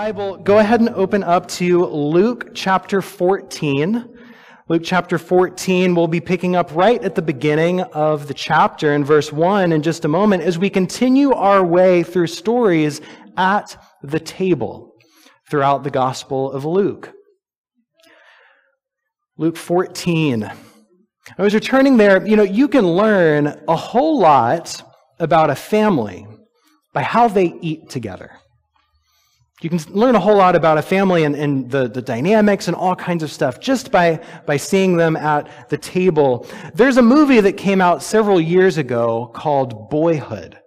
Bible, go ahead and open up to Luke chapter 14. Luke chapter 14, we'll be picking up right at the beginning of the chapter in verse 1 in just a moment as we continue our way through stories at the table throughout the Gospel of Luke. Luke 14. I was returning there, you know, you can learn a whole lot about a family by how they eat together. You can learn a whole lot about a family and, and, the, the dynamics and all kinds of stuff just by, by seeing them at the table. There's a movie that came out several years ago called Boyhood.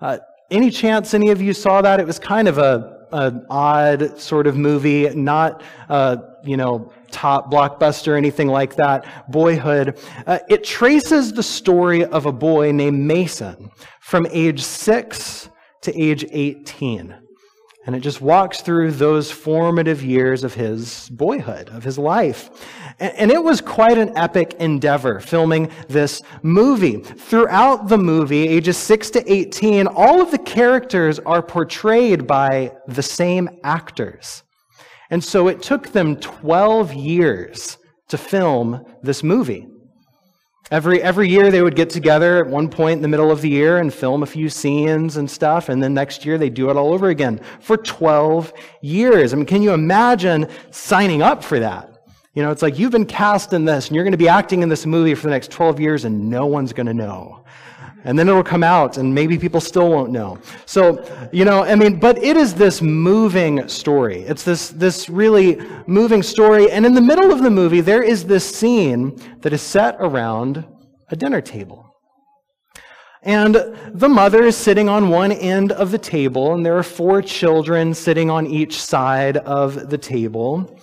Uh, any chance any of you saw that? It was kind of a, an odd sort of movie, not, uh, you know, top blockbuster anything like that. Boyhood. Uh, it traces the story of a boy named Mason from age six to age 18. And it just walks through those formative years of his boyhood, of his life. And it was quite an epic endeavor filming this movie. Throughout the movie, ages 6 to 18, all of the characters are portrayed by the same actors. And so it took them 12 years to film this movie. Every, every year they would get together at one point in the middle of the year and film a few scenes and stuff, and then next year they do it all over again for 12 years. I mean, can you imagine signing up for that? You know, it's like you've been cast in this and you're going to be acting in this movie for the next 12 years and no one's going to know. And then it'll come out and maybe people still won't know. So, you know, I mean, but it is this moving story. It's this, this really moving story. And in the middle of the movie, there is this scene that is set around a dinner table. And the mother is sitting on one end of the table, and there are four children sitting on each side of the table.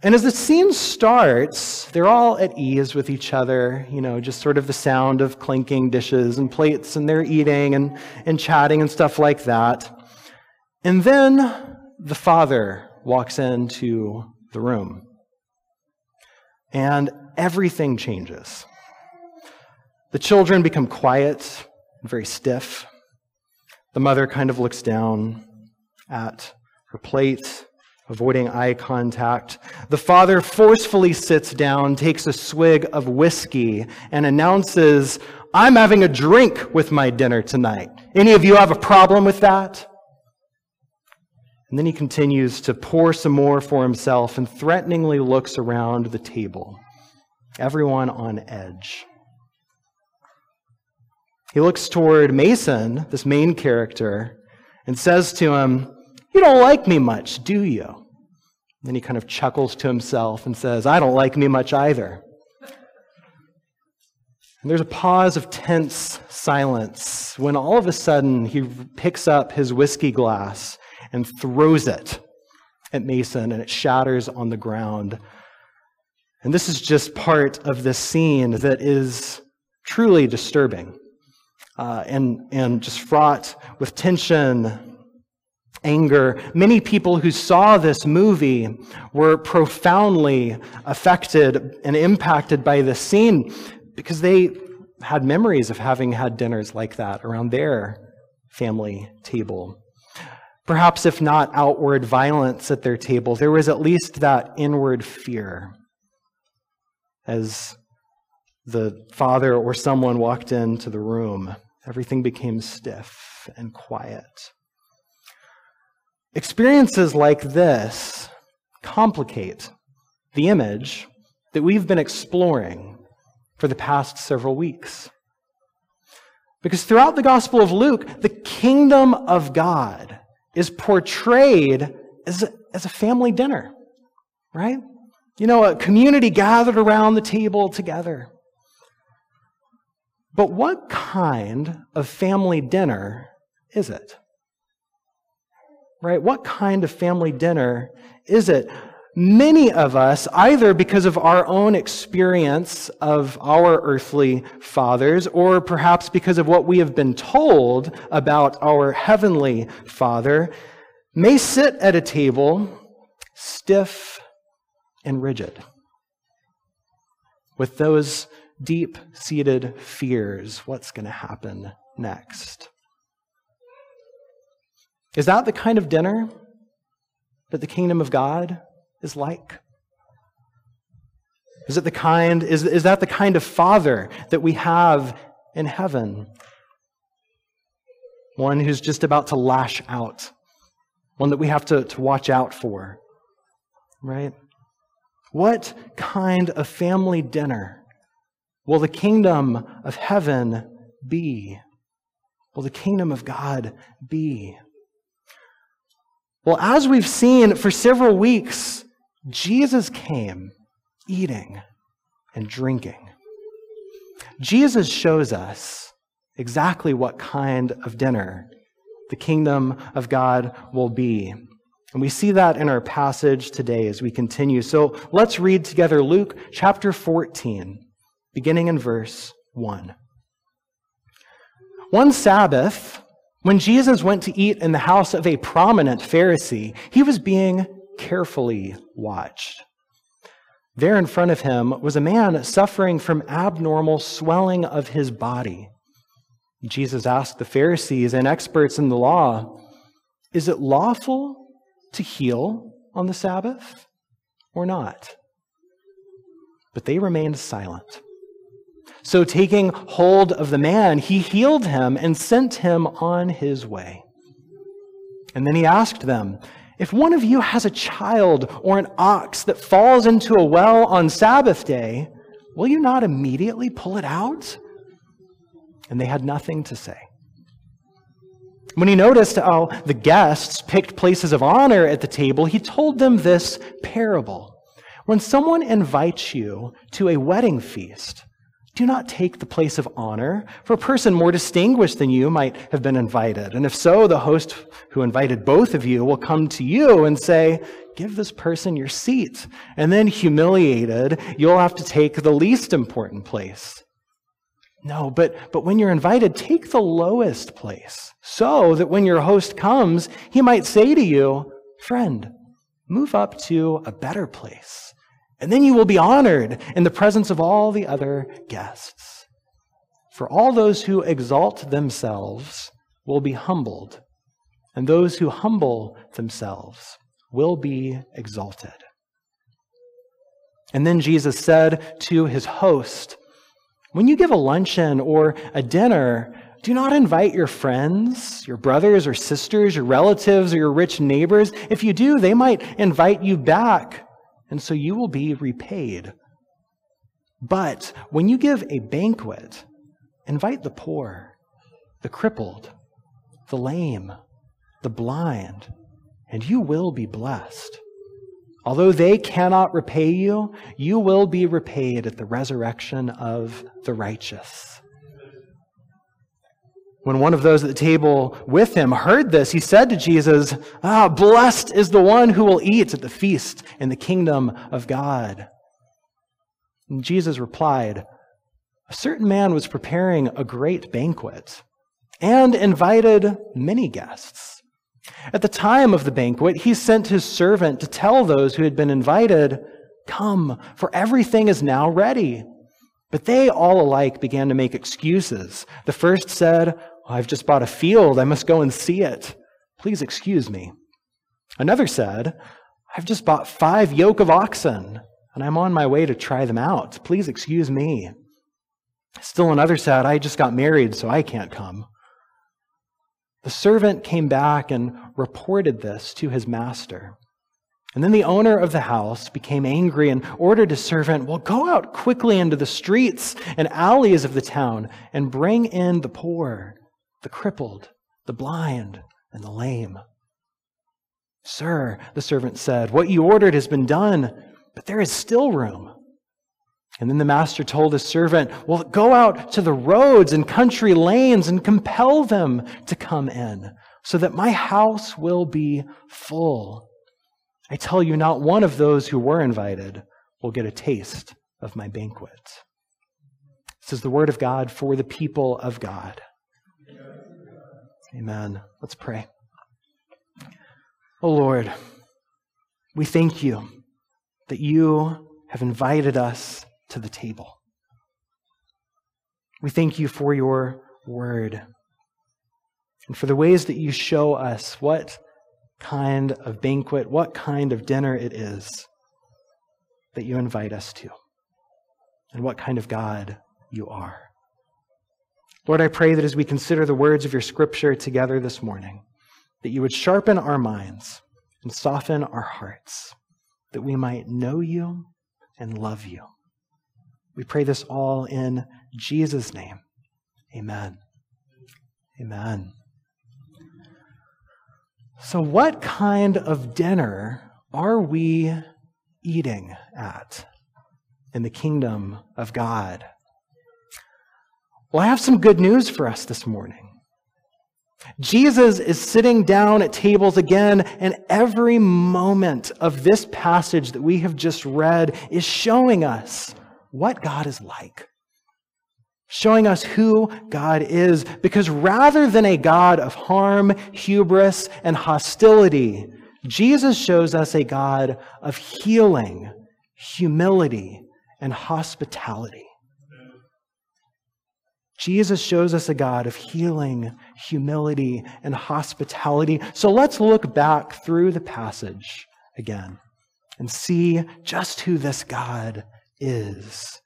And as the scene starts, they're all at ease with each other, you know, just sort of the sound of clinking dishes and plates, and they're eating and, and chatting and stuff like that. And then the father walks into the room. And everything changes. The children become quiet and very stiff. The mother kind of looks down at her plate avoiding eye contact. The father forcefully sits down, takes a swig of whiskey, and announces, I'm having a drink with my dinner tonight. Any of you have a problem with that? And then he continues to pour some more for himself and threateningly looks around the table, everyone on edge. He looks toward Mason, this main character, and says to him, you don't like me much, do you? Then he kind of chuckles to himself and says, I don't like me much either. And there's a pause of tense silence when all of a sudden he picks up his whiskey glass and throws it at Mason and it shatters on the ground. And this is just part of this scene that is truly disturbing uh, and, and just fraught with tension anger. Many people who saw this movie were profoundly affected and impacted by this scene because they had memories of having had dinners like that around their family table. Perhaps, if not outward violence at their table, there was at least that inward fear as the father or someone walked into the room. Everything became stiff and quiet. Experiences like this complicate the image that we've been exploring for the past several weeks. Because throughout the Gospel of Luke, the kingdom of God is portrayed as a, as a family dinner, right? You know, a community gathered around the table together. But what kind of family dinner is it? Right? What kind of family dinner is it? Many of us, either because of our own experience of our earthly fathers, or perhaps because of what we have been told about our heavenly Father, may sit at a table stiff and rigid with those deep seated fears what's going to happen next? Is that the kind of dinner that the kingdom of God is like? Is it the kind, is, is that the kind of father that we have in heaven? One who's just about to lash out. One that we have to, to watch out for. Right? What kind of family dinner will the kingdom of heaven be? Will the kingdom of God be? Well, as we've seen for several weeks, Jesus came eating and drinking. Jesus shows us exactly what kind of dinner the kingdom of God will be. And we see that in our passage today as we continue. So let's read together Luke chapter 14, beginning in verse 1. One Sabbath, when Jesus went to eat in the house of a prominent Pharisee, he was being carefully watched. There in front of him was a man suffering from abnormal swelling of his body. Jesus asked the Pharisees and experts in the law, Is it lawful to heal on the Sabbath or not? But they remained silent. So, taking hold of the man, he healed him and sent him on his way. And then he asked them, if one of you has a child or an ox that falls into a well on Sabbath day, will you not immediately pull it out? And they had nothing to say. When he noticed how the guests picked places of honor at the table, he told them this parable. When someone invites you to a wedding feast, do not take the place of honor, for a person more distinguished than you might have been invited. And if so, the host who invited both of you will come to you and say, Give this person your seat. And then, humiliated, you'll have to take the least important place. No, but, but when you're invited, take the lowest place, so that when your host comes, he might say to you, Friend, move up to a better place. And then you will be honored in the presence of all the other guests. For all those who exalt themselves will be humbled, and those who humble themselves will be exalted. And then Jesus said to his host, When you give a luncheon or a dinner, do not invite your friends, your brothers or sisters, your relatives, or your rich neighbors. If you do, they might invite you back and so you will be repaid. But when you give a banquet, invite the poor, the crippled, the lame, the blind, and you will be blessed. Although they cannot repay you, you will be repaid at the resurrection of the righteous. When one of those at the table with him heard this, he said to Jesus, Ah, blessed is the one who will eat at the feast in the kingdom of God. And Jesus replied, A certain man was preparing a great banquet and invited many guests. At the time of the banquet, he sent his servant to tell those who had been invited, Come, for everything is now ready. But they all alike began to make excuses. The first said, I've just bought a field. I must go and see it. Please excuse me. Another said, I've just bought five yoke of oxen, and I'm on my way to try them out. Please excuse me. Still another said, I just got married, so I can't come. The servant came back and reported this to his master. And then the owner of the house became angry and ordered his servant, Well, go out quickly into the streets and alleys of the town and bring in the poor the crippled, the blind, and the lame. Sir, the servant said, what you ordered has been done, but there is still room. And then the master told his servant, Well, go out to the roads and country lanes and compel them to come in, so that my house will be full. I tell you, not one of those who were invited will get a taste of my banquet. This is the word of God for the people of God. Amen. Let's pray. Oh Lord, we thank you that you have invited us to the table. We thank you for your word and for the ways that you show us what kind of banquet, what kind of dinner it is that you invite us to, and what kind of God you are. Lord, I pray that as we consider the words of your scripture together this morning, that you would sharpen our minds and soften our hearts, that we might know you and love you. We pray this all in Jesus' name. Amen. Amen. So, what kind of dinner are we eating at in the kingdom of God? Well, I have some good news for us this morning. Jesus is sitting down at tables again, and every moment of this passage that we have just read is showing us what God is like showing us who God is. Because rather than a God of harm, hubris, and hostility, Jesus shows us a God of healing, humility, and hospitality. Jesus shows us a God of healing, humility, and hospitality. So let's look back through the passage again and see just who this God is.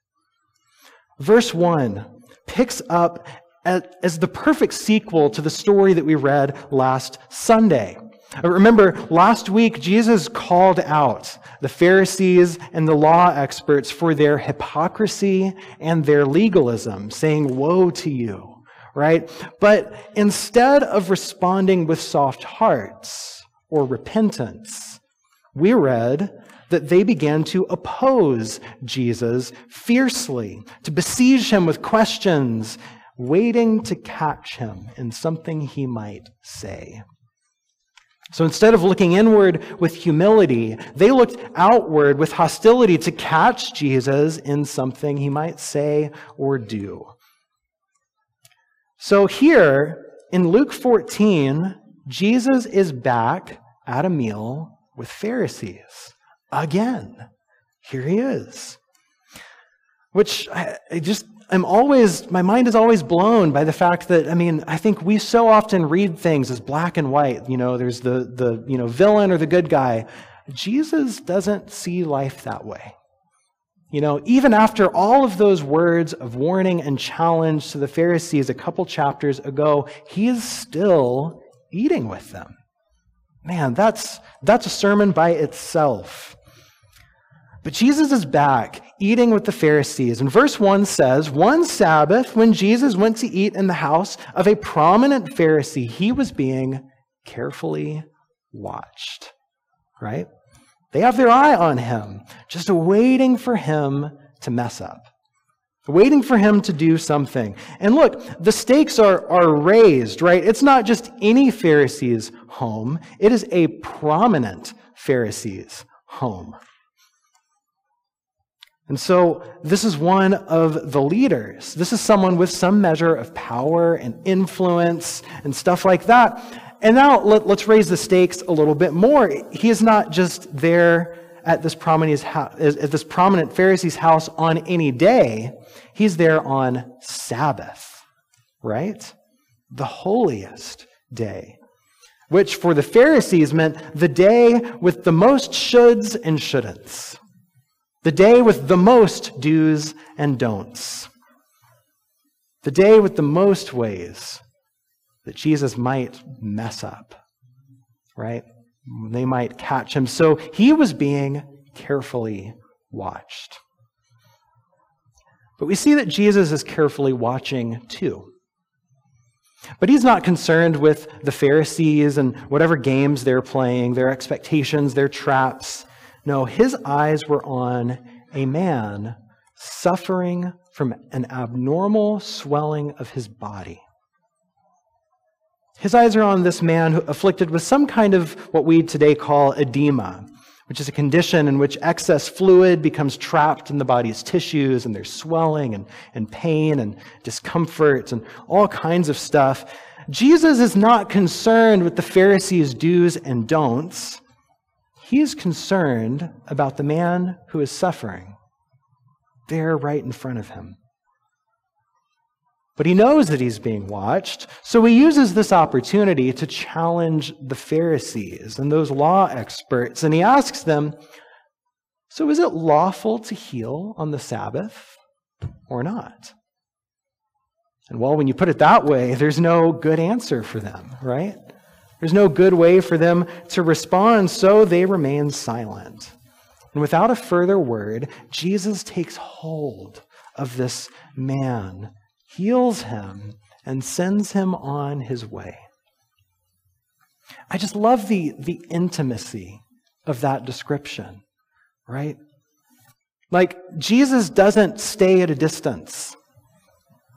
Verse 1 picks up as the perfect sequel to the story that we read last Sunday. Uh, remember, last week, Jesus called out the Pharisees and the law experts for their hypocrisy and their legalism, saying, Woe to you, right? But instead of responding with soft hearts or repentance, we read that they began to oppose Jesus fiercely, to besiege him with questions, waiting to catch him in something he might say. So instead of looking inward with humility, they looked outward with hostility to catch Jesus in something he might say or do. So here in Luke 14, Jesus is back at a meal with Pharisees again. Here he is. Which I, just, I'm always, my mind is always blown by the fact that, I mean, I think we so often read things as black and white. You know, there's the, the, you know, villain or the good guy. Jesus doesn't see life that way. You know, even after all of those words of warning and challenge to the Pharisees a couple chapters ago, he is still eating with them. Man, that's, that's a sermon by itself. But Jesus is back eating with the Pharisees. And verse 1 says, One Sabbath, when Jesus went to eat in the house of a prominent Pharisee, he was being carefully watched. Right? They have their eye on him, just waiting for him to mess up, waiting for him to do something. And look, the stakes are, are raised, right? It's not just any Pharisee's home, it is a prominent Pharisee's home. And so this is one of the leaders. This is someone with some measure of power and influence and stuff like that. And now let, us raise the stakes a little bit more. He is not just there at this at this prominent Pharisee's house on any day. He's there on Sabbath, right? The holiest day, which for the Pharisees meant the day with the most shoulds and shouldn'ts the day with the most do's and don'ts. The day with the most ways that Jesus might mess up, right? They might catch him. So he was being carefully watched. But we see that Jesus is carefully watching too. But he's not concerned with the Pharisees and whatever games they're playing, their expectations, their traps. No, his eyes were on a man suffering from an abnormal swelling of his body. His eyes are on this man afflicted with some kind of what we today call edema, which is a condition in which excess fluid becomes trapped in the body's tissues and there's swelling and, and pain and discomfort and all kinds of stuff. Jesus is not concerned with the Pharisees' do's and don'ts. He is concerned about the man who is suffering there right in front of him. But he knows that he's being watched, so he uses this opportunity to challenge the Pharisees and those law experts. And he asks them, So is it lawful to heal on the Sabbath or not? And well, when you put it that way, there's no good answer for them, right? There's no good way for them to respond, so they remain silent. And without a further word, Jesus takes hold of this man heals him, and sends him on his way. I just love the, the intimacy of that description, right? Like, Jesus doesn't stay at a distance.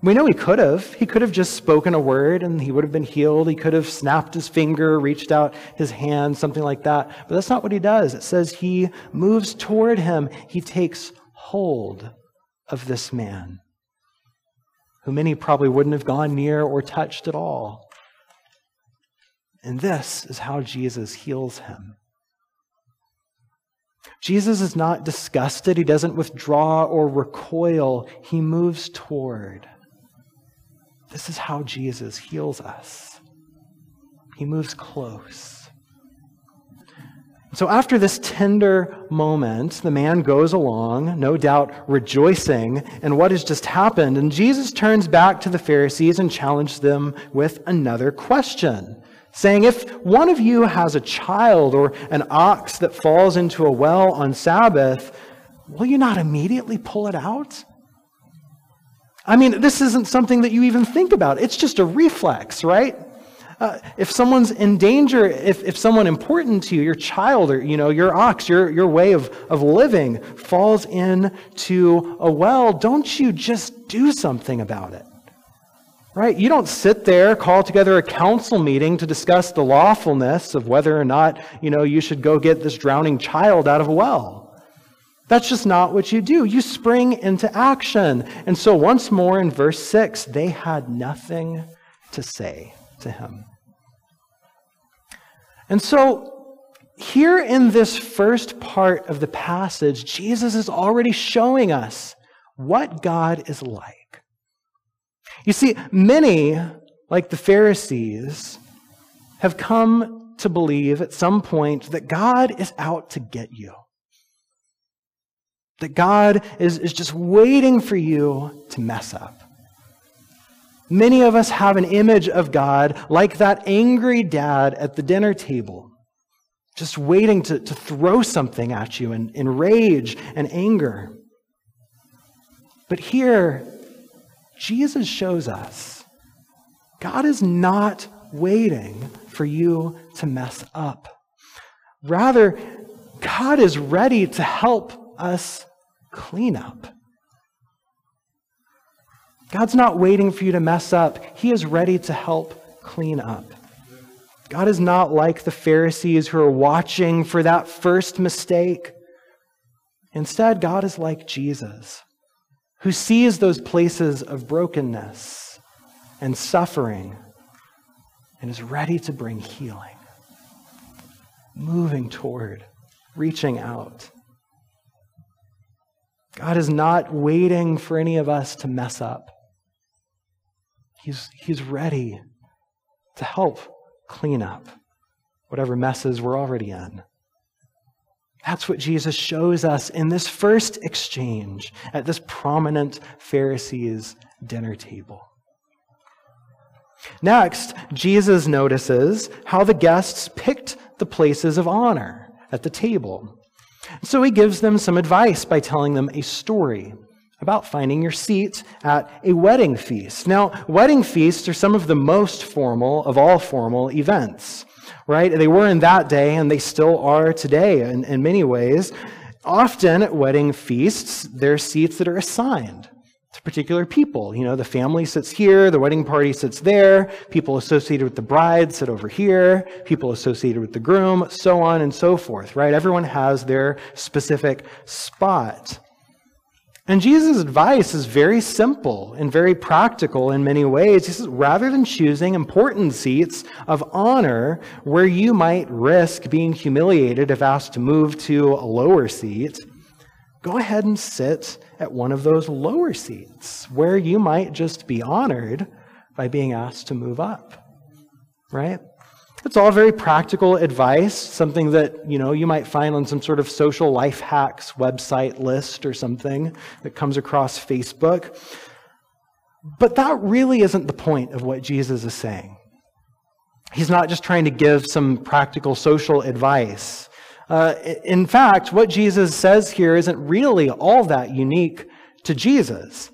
We know he could have. He could have just spoken a word and he would have been healed. He could have snapped his finger, reached out his hand, something like that. But that's not what he does. It says he moves toward him, he takes hold of this man who many probably wouldn't have gone near or touched at all. And this is how Jesus heals him. Jesus is not disgusted. He doesn't withdraw or recoil. He moves toward. This is how Jesus heals us. He moves close. So after this tender moment, the man goes along, no doubt rejoicing in what has just happened. And Jesus turns back to the Pharisees and challenges them with another question, saying, If one of you has a child or an ox that falls into a well on Sabbath, will you not immediately pull it out? I mean, this isn't something that you even think about. It's just a reflex, right? Uh, if someone's in danger, if, if someone important to you, your child or you know your ox, your, your way of, of living falls into a well, don't you just do something about it? Right? You don't sit there, call together a council meeting to discuss the lawfulness of whether or not, you know, you should go get this drowning child out of a well. That's just not what you do. You spring into action. And so once more in verse 6, they had nothing to say to him. And so, here in this first part of the passage, Jesus is already showing us what God is like. You see, many, like the Pharisees, have come to believe at some point that God is out to get you. That God is, is just waiting for you to mess up. Many of us have an image of God like that angry dad at the dinner table, just waiting to, to throw something at you in, in rage and anger. But here, Jesus shows us God is not waiting for you to mess up. Rather, God is ready to help us clean up. God's not waiting for you to mess up, He is ready to help clean up. God is not like the Pharisees who are watching for that first mistake. Instead, God is like Jesus, who sees those places of brokenness and suffering and is ready to bring healing, moving toward, reaching out. God is not waiting for any of us to mess up. He's, he's ready to help clean up whatever messes we're already in. That's what Jesus shows us in this first exchange at this prominent Pharisees' dinner table. Next, Jesus notices how the guests picked the places of honor at the table. So he gives them some advice by telling them a story about finding your seat at a wedding feast. Now, wedding feasts are some of the most formal of all formal events, right? They were in that day, and they still are today in, in many ways. Often at wedding feasts, there are seats that are assigned to particular people. You know, the family sits here, the wedding party sits there, people associated with the bride sit over here, people associated with the groom, so on and so forth, right? Everyone has their specific spot. And Jesus' advice is very simple and very practical in many ways. He says, rather than choosing important seats of honor where you might risk being humiliated if asked to move to a lower seat, go ahead and sit at one of those lower seats where you might just be honored by being asked to move up. Right? It's all very practical advice, something that, you know, you might find on some sort of social life hacks website list or something that comes across Facebook. But that really isn't the point of what Jesus is saying. He's not just trying to give some practical social advice. Uh, in fact, what Jesus says here isn't really all that unique to Jesus.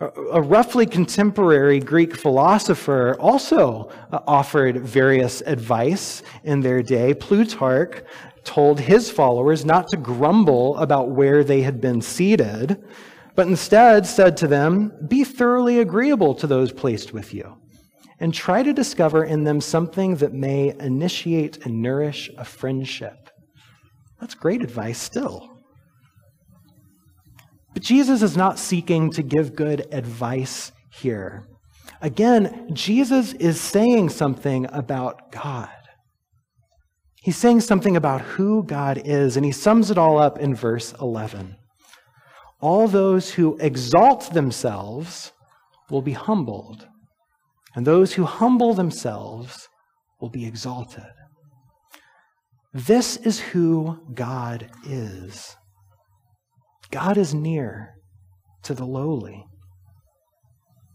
A roughly contemporary Greek philosopher also uh, offered various advice in their day. Plutarch told his followers not to grumble about where they had been seated, but instead said to them, Be thoroughly agreeable to those placed with you, and try to discover in them something that may initiate and nourish a friendship. That's great advice still. But Jesus is not seeking to give good advice here. Again, Jesus is saying something about God. He's saying something about who God is, and he sums it all up in verse 11. All those who exalt themselves will be humbled, and those who humble themselves will be exalted. This is who God is. God is near to the lowly,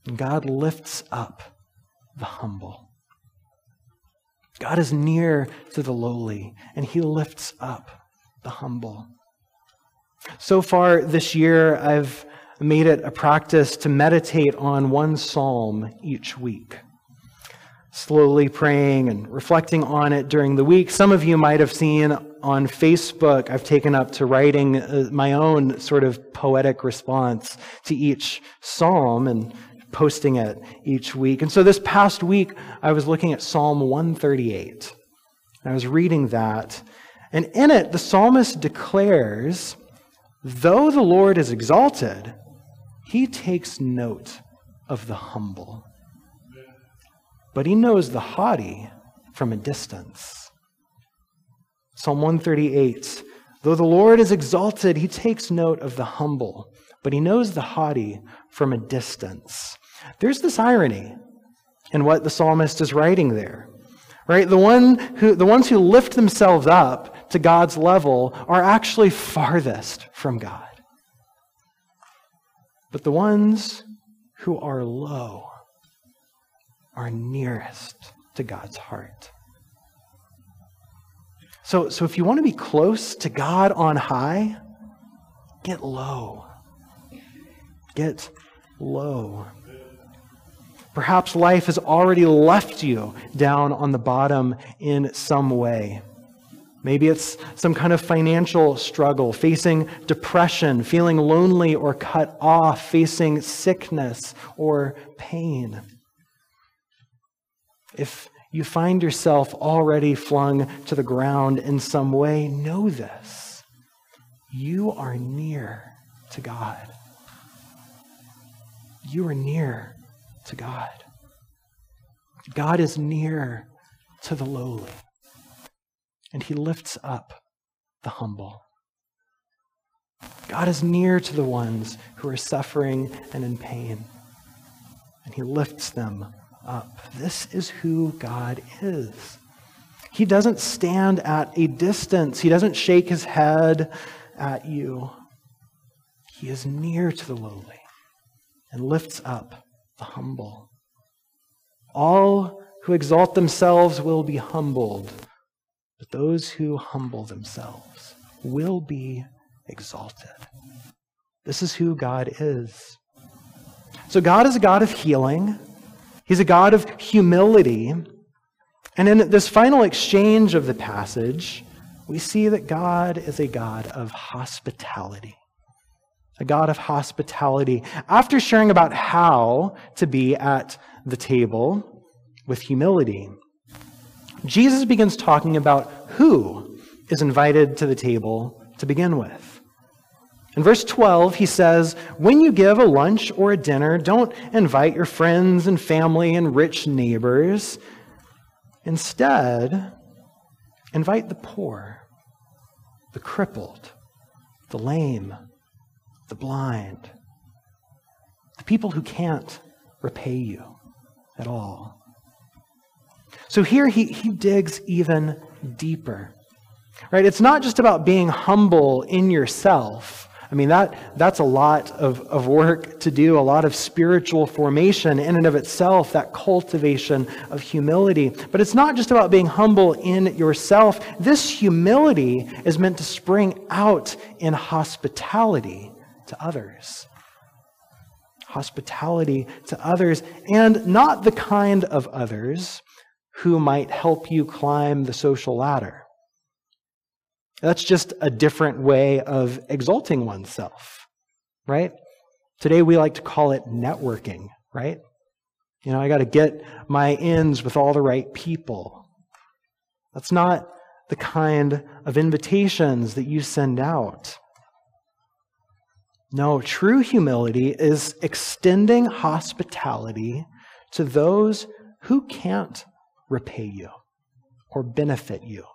and God lifts up the humble. God is near to the lowly, and he lifts up the humble. So far this year, I've made it a practice to meditate on one psalm each week slowly praying and reflecting on it during the week. Some of you might have seen on Facebook, I've taken up to writing uh, my own sort of poetic response to each psalm and posting it each week. And so this past week, I was looking at Psalm 138. I was reading that. And in it, the psalmist declares, though the Lord is exalted, he takes note of the humble but he knows the haughty from a distance. Psalm 138 Though the Lord is exalted, he takes note of the humble, but he knows the haughty from a distance. There's this irony in what the psalmist is writing there. Right? The, one who, the ones who lift themselves up to God's level are actually farthest from God. But the ones who are low are nearest to God's heart. So, so if you want to be close to God on high, get low. Get low. Perhaps life has already left you down on the bottom in some way. Maybe it's some kind of financial struggle, facing depression, feeling lonely or cut off, facing sickness or pain. If you find yourself already flung to the ground in some way, know this. You are near to God. You are near to God. God is near to the lowly, and he lifts up the humble. God is near to the ones who are suffering and in pain, and he lifts them up. This is who God is. He doesn't stand at a distance, He doesn't shake His head at you. He is near to the lowly and lifts up the humble. All who exalt themselves will be humbled, but those who humble themselves will be exalted. This is who God is. So, God is a God of healing. He's a God of humility. And in this final exchange of the passage, we see that God is a God of hospitality. A God of hospitality. After sharing about how to be at the table with humility, Jesus begins talking about who is invited to the table to begin with. In verse 12, he says, When you give a lunch or a dinner, don't invite your friends and family and rich neighbors. Instead, invite the poor, the crippled, the lame, the blind, the people who can't repay you at all. So here he, he digs even deeper. Right? It's not just about being humble in yourself. I mean, that, that's a lot of, of work to do, a lot of spiritual formation in and of itself, that cultivation of humility. But it's not just about being humble in yourself. This humility is meant to spring out in hospitality to others. Hospitality to others, and not the kind of others who might help you climb the social ladder. That's just a different way of exalting oneself, right? Today we like to call it networking, right? You know, I got to get my ends with all the right people. That's not the kind of invitations that you send out. No, true humility is extending hospitality to those who can't repay you or benefit you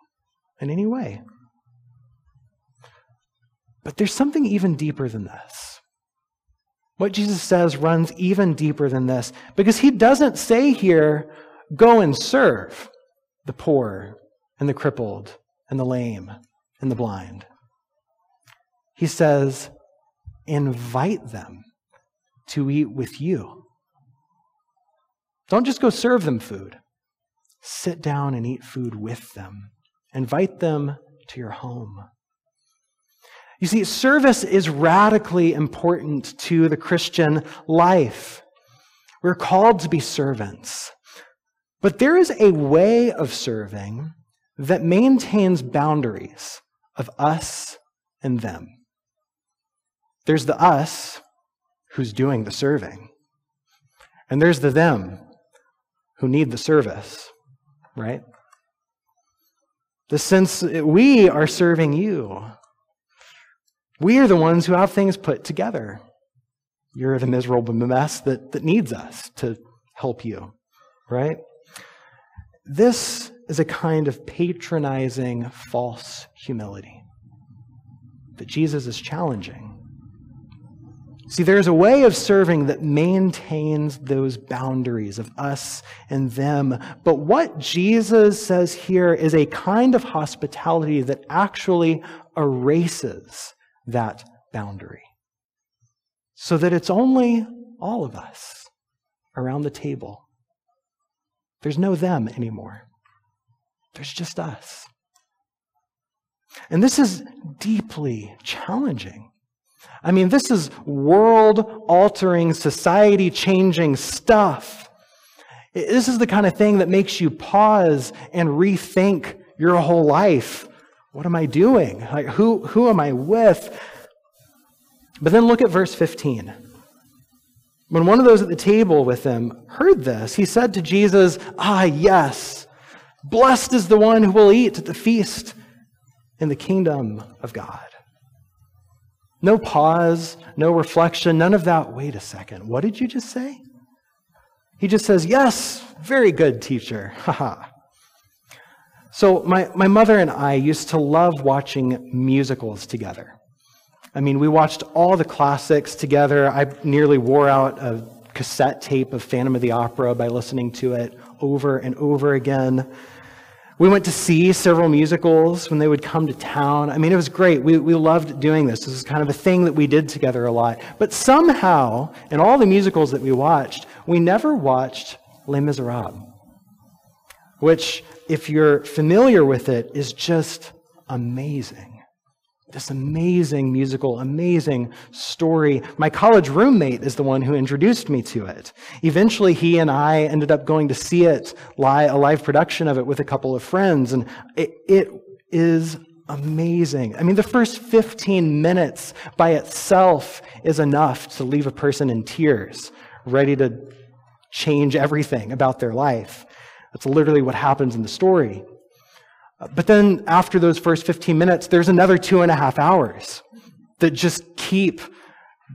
in any way. But there's something even deeper than this. What Jesus says runs even deeper than this because he doesn't say here, go and serve the poor and the crippled and the lame and the blind. He says, invite them to eat with you. Don't just go serve them food. Sit down and eat food with them. Invite them to your home. You see, service is radically important to the Christian life. We're called to be servants. But there is a way of serving that maintains boundaries of us and them. There's the us who's doing the serving, and there's the them who need the service right? The sense we are serving you. We are the ones who have things put together. You're the miserable mess that, that needs us to help you, right? This is a kind of patronizing false humility that Jesus is challenging. See, there's a way of serving that maintains those boundaries of us and them. But what Jesus says here is a kind of hospitality that actually erases that boundary. So that it's only all of us around the table. There's no them anymore. There's just us. And this is deeply challenging I mean, this is world altering, society changing stuff. This is the kind of thing that makes you pause and rethink your whole life. What am I doing? Like, who, who am I with? But then look at verse 15. When one of those at the table with him heard this, he said to Jesus, Ah, yes, blessed is the one who will eat at the feast in the kingdom of God. No pause, no reflection, none of that. Wait a second. What did you just say? He just says, Yes, very good, teacher. Haha. So, my, my mother and I used to love watching musicals together. I mean, we watched all the classics together. I nearly wore out a cassette tape of Phantom of the Opera by listening to it over and over again. We went to see several musicals when they would come to town. I mean, it was great. We, we loved doing this. This is kind of a thing that we did together a lot. But somehow, in all the musicals that we watched, we never watched Les Miserables, which, if you're familiar with it, is just amazing this amazing musical, amazing story. My college roommate is the one who introduced me to it. Eventually, he and I ended up going to see it, live, a live production of it with a couple of friends, and it, it is amazing. I mean, the first 15 minutes by itself is enough to leave a person in tears, ready to change everything about their life. That's literally what happens in the story. Uh, but then after those first 15 minutes, there's another two and a half hours that just keep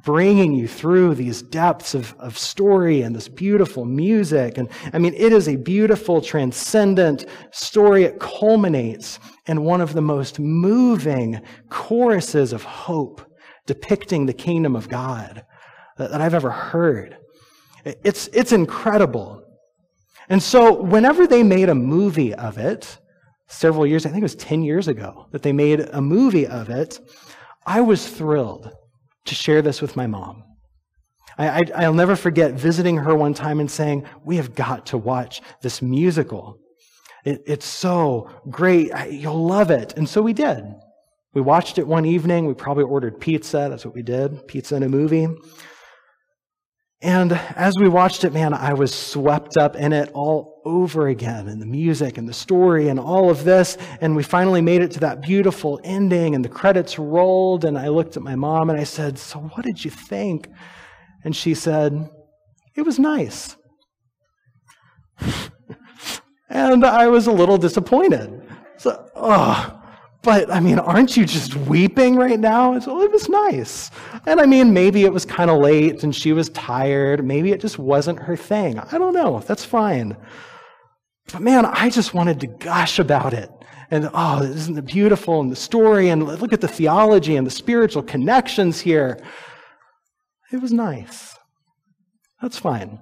bringing you through these depths of, of story and this beautiful music. And I mean, it is a beautiful, transcendent story. It culminates in one of the most moving choruses of hope depicting the kingdom of God that, that I've ever heard. It's, it's incredible. And so, whenever they made a movie of it, several years, I think it was 10 years ago, that they made a movie of it, I was thrilled to share this with my mom. I, will never forget visiting her one time and saying, We have got to watch this musical. It, it's so great. You'll love it. And so we did. We watched it one evening. We probably ordered pizza. That's what we did pizza and a movie. And as we watched it, man, I was swept up in it all over again, and the music and the story and all of this. And we finally made it to that beautiful ending, and the credits rolled. And I looked at my mom and I said, So, what did you think? And she said, It was nice. and I was a little disappointed. So, oh, but I mean, aren't you just weeping right now? It was nice. And I mean, maybe it was kind of late and she was tired. Maybe it just wasn't her thing. I don't know. That's fine. But man, I just wanted to gush about it. And oh, isn't it beautiful? And the story, and look at the theology and the spiritual connections here. It was nice. That's fine.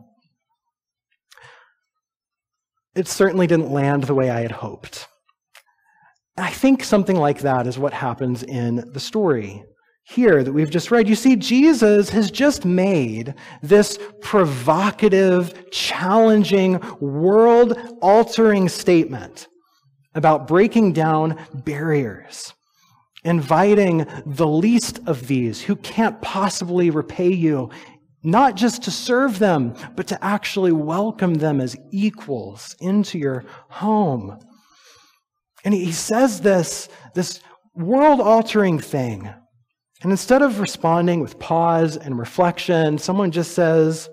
It certainly didn't land the way I had hoped. I think something like that is what happens in the story here that we've just read. You see, Jesus has just made this provocative, challenging, world altering statement about breaking down barriers, inviting the least of these who can't possibly repay you, not just to serve them, but to actually welcome them as equals into your home. And he says this, this world altering thing. And instead of responding with pause and reflection, someone just says,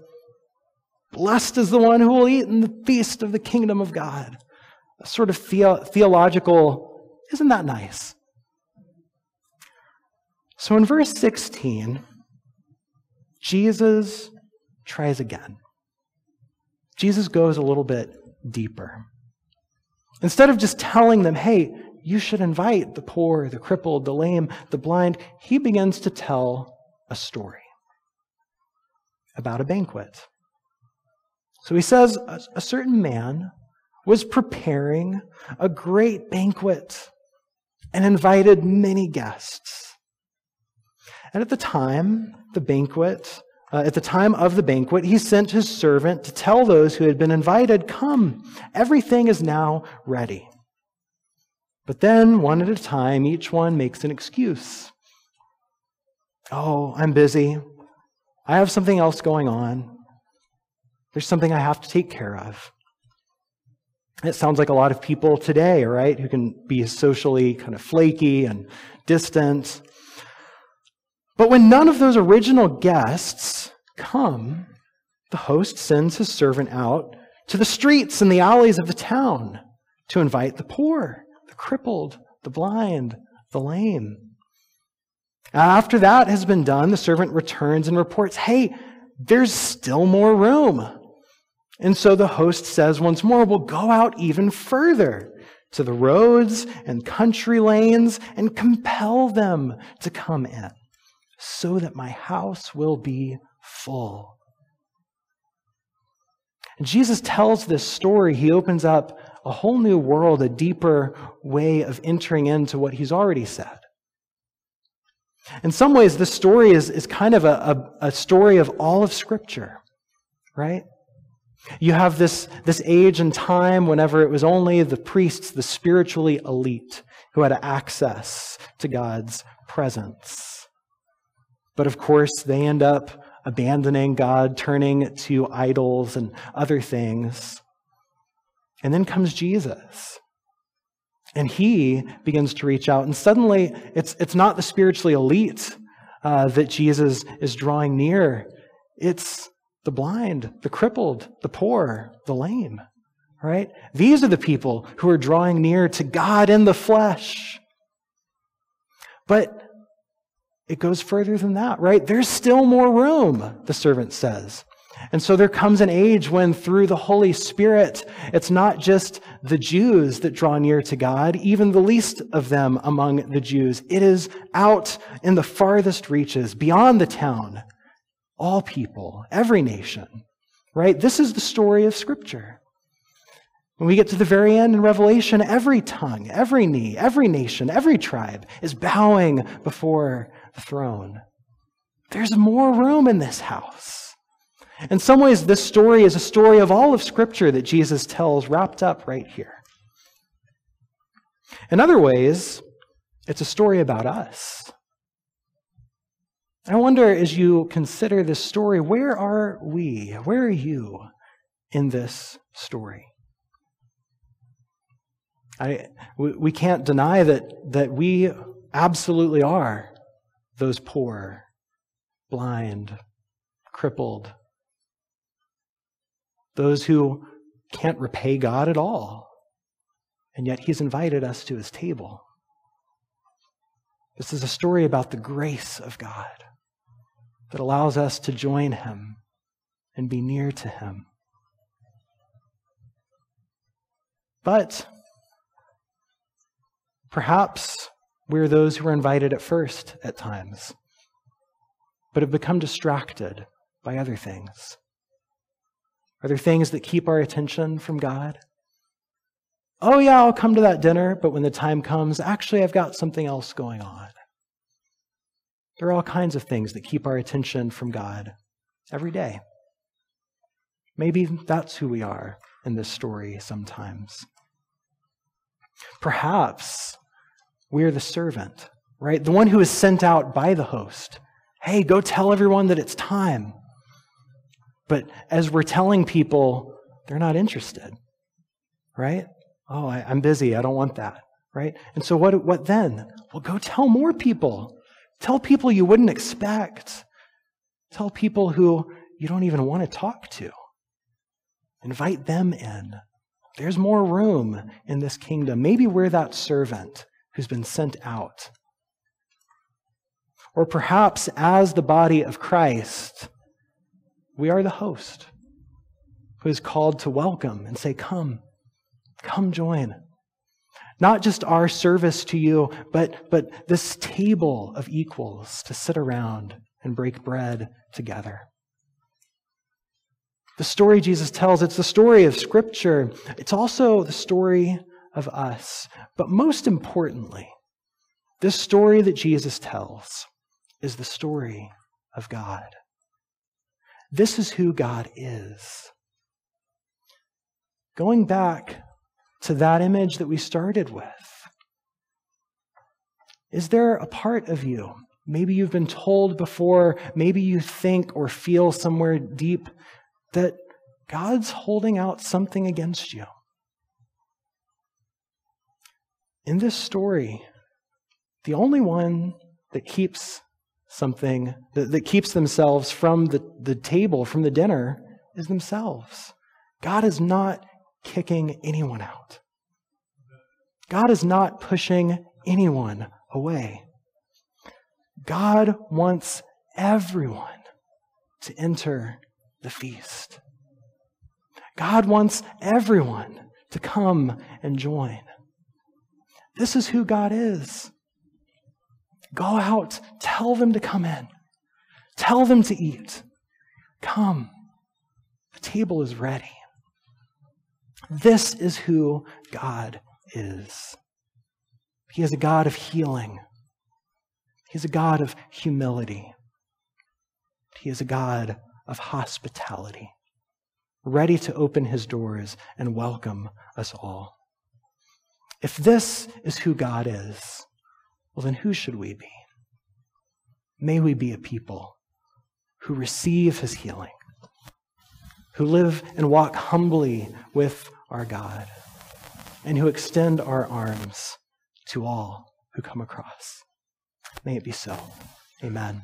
Blessed is the one who will eat in the feast of the kingdom of God. A sort of theo- theological, isn't that nice? So in verse 16, Jesus tries again. Jesus goes a little bit deeper. Instead of just telling them, hey, you should invite the poor, the crippled, the lame, the blind, he begins to tell a story about a banquet. So he says a, certain man was preparing a great banquet and invited many guests. And at the time, the banquet uh, at the time of the banquet, he sent his servant to tell those who had been invited, Come, everything is now ready. But then, one at a time, each one makes an excuse. Oh, I'm busy. I have something else going on. There's something I have to take care of. It sounds like a lot of people today, right, who can be socially kind of flaky and distant. But when none of those original guests come, the host sends his servant out to the streets and the alleys of the town to invite the poor, the crippled, the blind, the lame. After that has been done, the servant returns and reports, Hey, there's still more room. And so the host says once more, We'll go out even further to the roads and country lanes and compel them to come in so that my house will be full. And Jesus tells this story. He opens up a whole new world, a deeper way of entering into what he's already said. In some ways, this story is, is kind of a, a, a story of all of Scripture, right? You have this, this age and time whenever it was only the priests, the spiritually elite, who had access to God's presence. But of course, they end up abandoning God, turning to idols and other things. And then comes Jesus. And he begins to reach out. And suddenly, it's, it's not the spiritually elite uh, that Jesus is drawing near, it's the blind, the crippled, the poor, the lame. Right? These are the people who are drawing near to God in the flesh. But it goes further than that, right? There's still more room, the servant says. And so there comes an age when, through the Holy Spirit, it's not just the Jews that draw near to God, even the least of them among the Jews. It is out in the farthest reaches, beyond the town, all people, every nation, right? This is the story of Scripture. When we get to the very end in Revelation, every tongue, every knee, every nation, every tribe is bowing before throne. There's more room in this house. In some ways, this story is a story of all of Scripture that Jesus tells wrapped up right here. In other ways, it's a story about us. I wonder as you consider this story, where are we? Where are you in this story? I, we can't deny that, that we absolutely are those poor, blind, crippled, those who can't repay God at all. And yet He's invited us to His table. This is a story about the grace of God that allows us to join Him and be near to Him. But perhaps we're those who are invited at first at times, but have become distracted by other things. Are there things that keep our attention from God? Oh, yeah, I'll come to that dinner, but when the time comes, actually, I've got something else going on. There are all kinds of things that keep our attention from God every day. Maybe that's who we are in this story sometimes. Perhaps we're the servant, right? The one who is sent out by the host. Hey, go tell everyone that it's time. But as we're telling people, they're not interested, right? Oh, I, am busy. I don't want that, right? And so what, what then? Well, go tell more people. Tell people you wouldn't expect. Tell people who you don't even want to talk to. Invite them in. There's more room in this kingdom. Maybe we're that servant who's been sent out. Or perhaps as the body of Christ, we are the host who is called to welcome and say, Come, come join. Not just our service to you, but, but this table of equals to sit around and break bread together. The story Jesus tells, it's the story of Scripture. It's also the story of us. But most importantly, this story that Jesus tells is the story of God. This is who God is. Going back to that image that we started with, is there a part of you? Maybe you've been told before, maybe you think or feel somewhere deep that God's holding out something against you. In this story, the only one that keeps something that, that keeps themselves from the, the table, from the dinner, is themselves. God is not kicking anyone out. God is not pushing anyone away. God wants everyone to enter the feast. God wants everyone to come and join. This is who God is. Go out, tell them to come in, tell them to eat. Come, the table is ready. This is who God is. He is a God of healing. He is a God of humility. He is a God of hospitality, ready to open his doors and welcome us all. If this is who God is, well, then who should we be? May we be a people who receive his healing, who live and walk humbly with our God, and who extend our arms to all who come across. May it be so. Amen.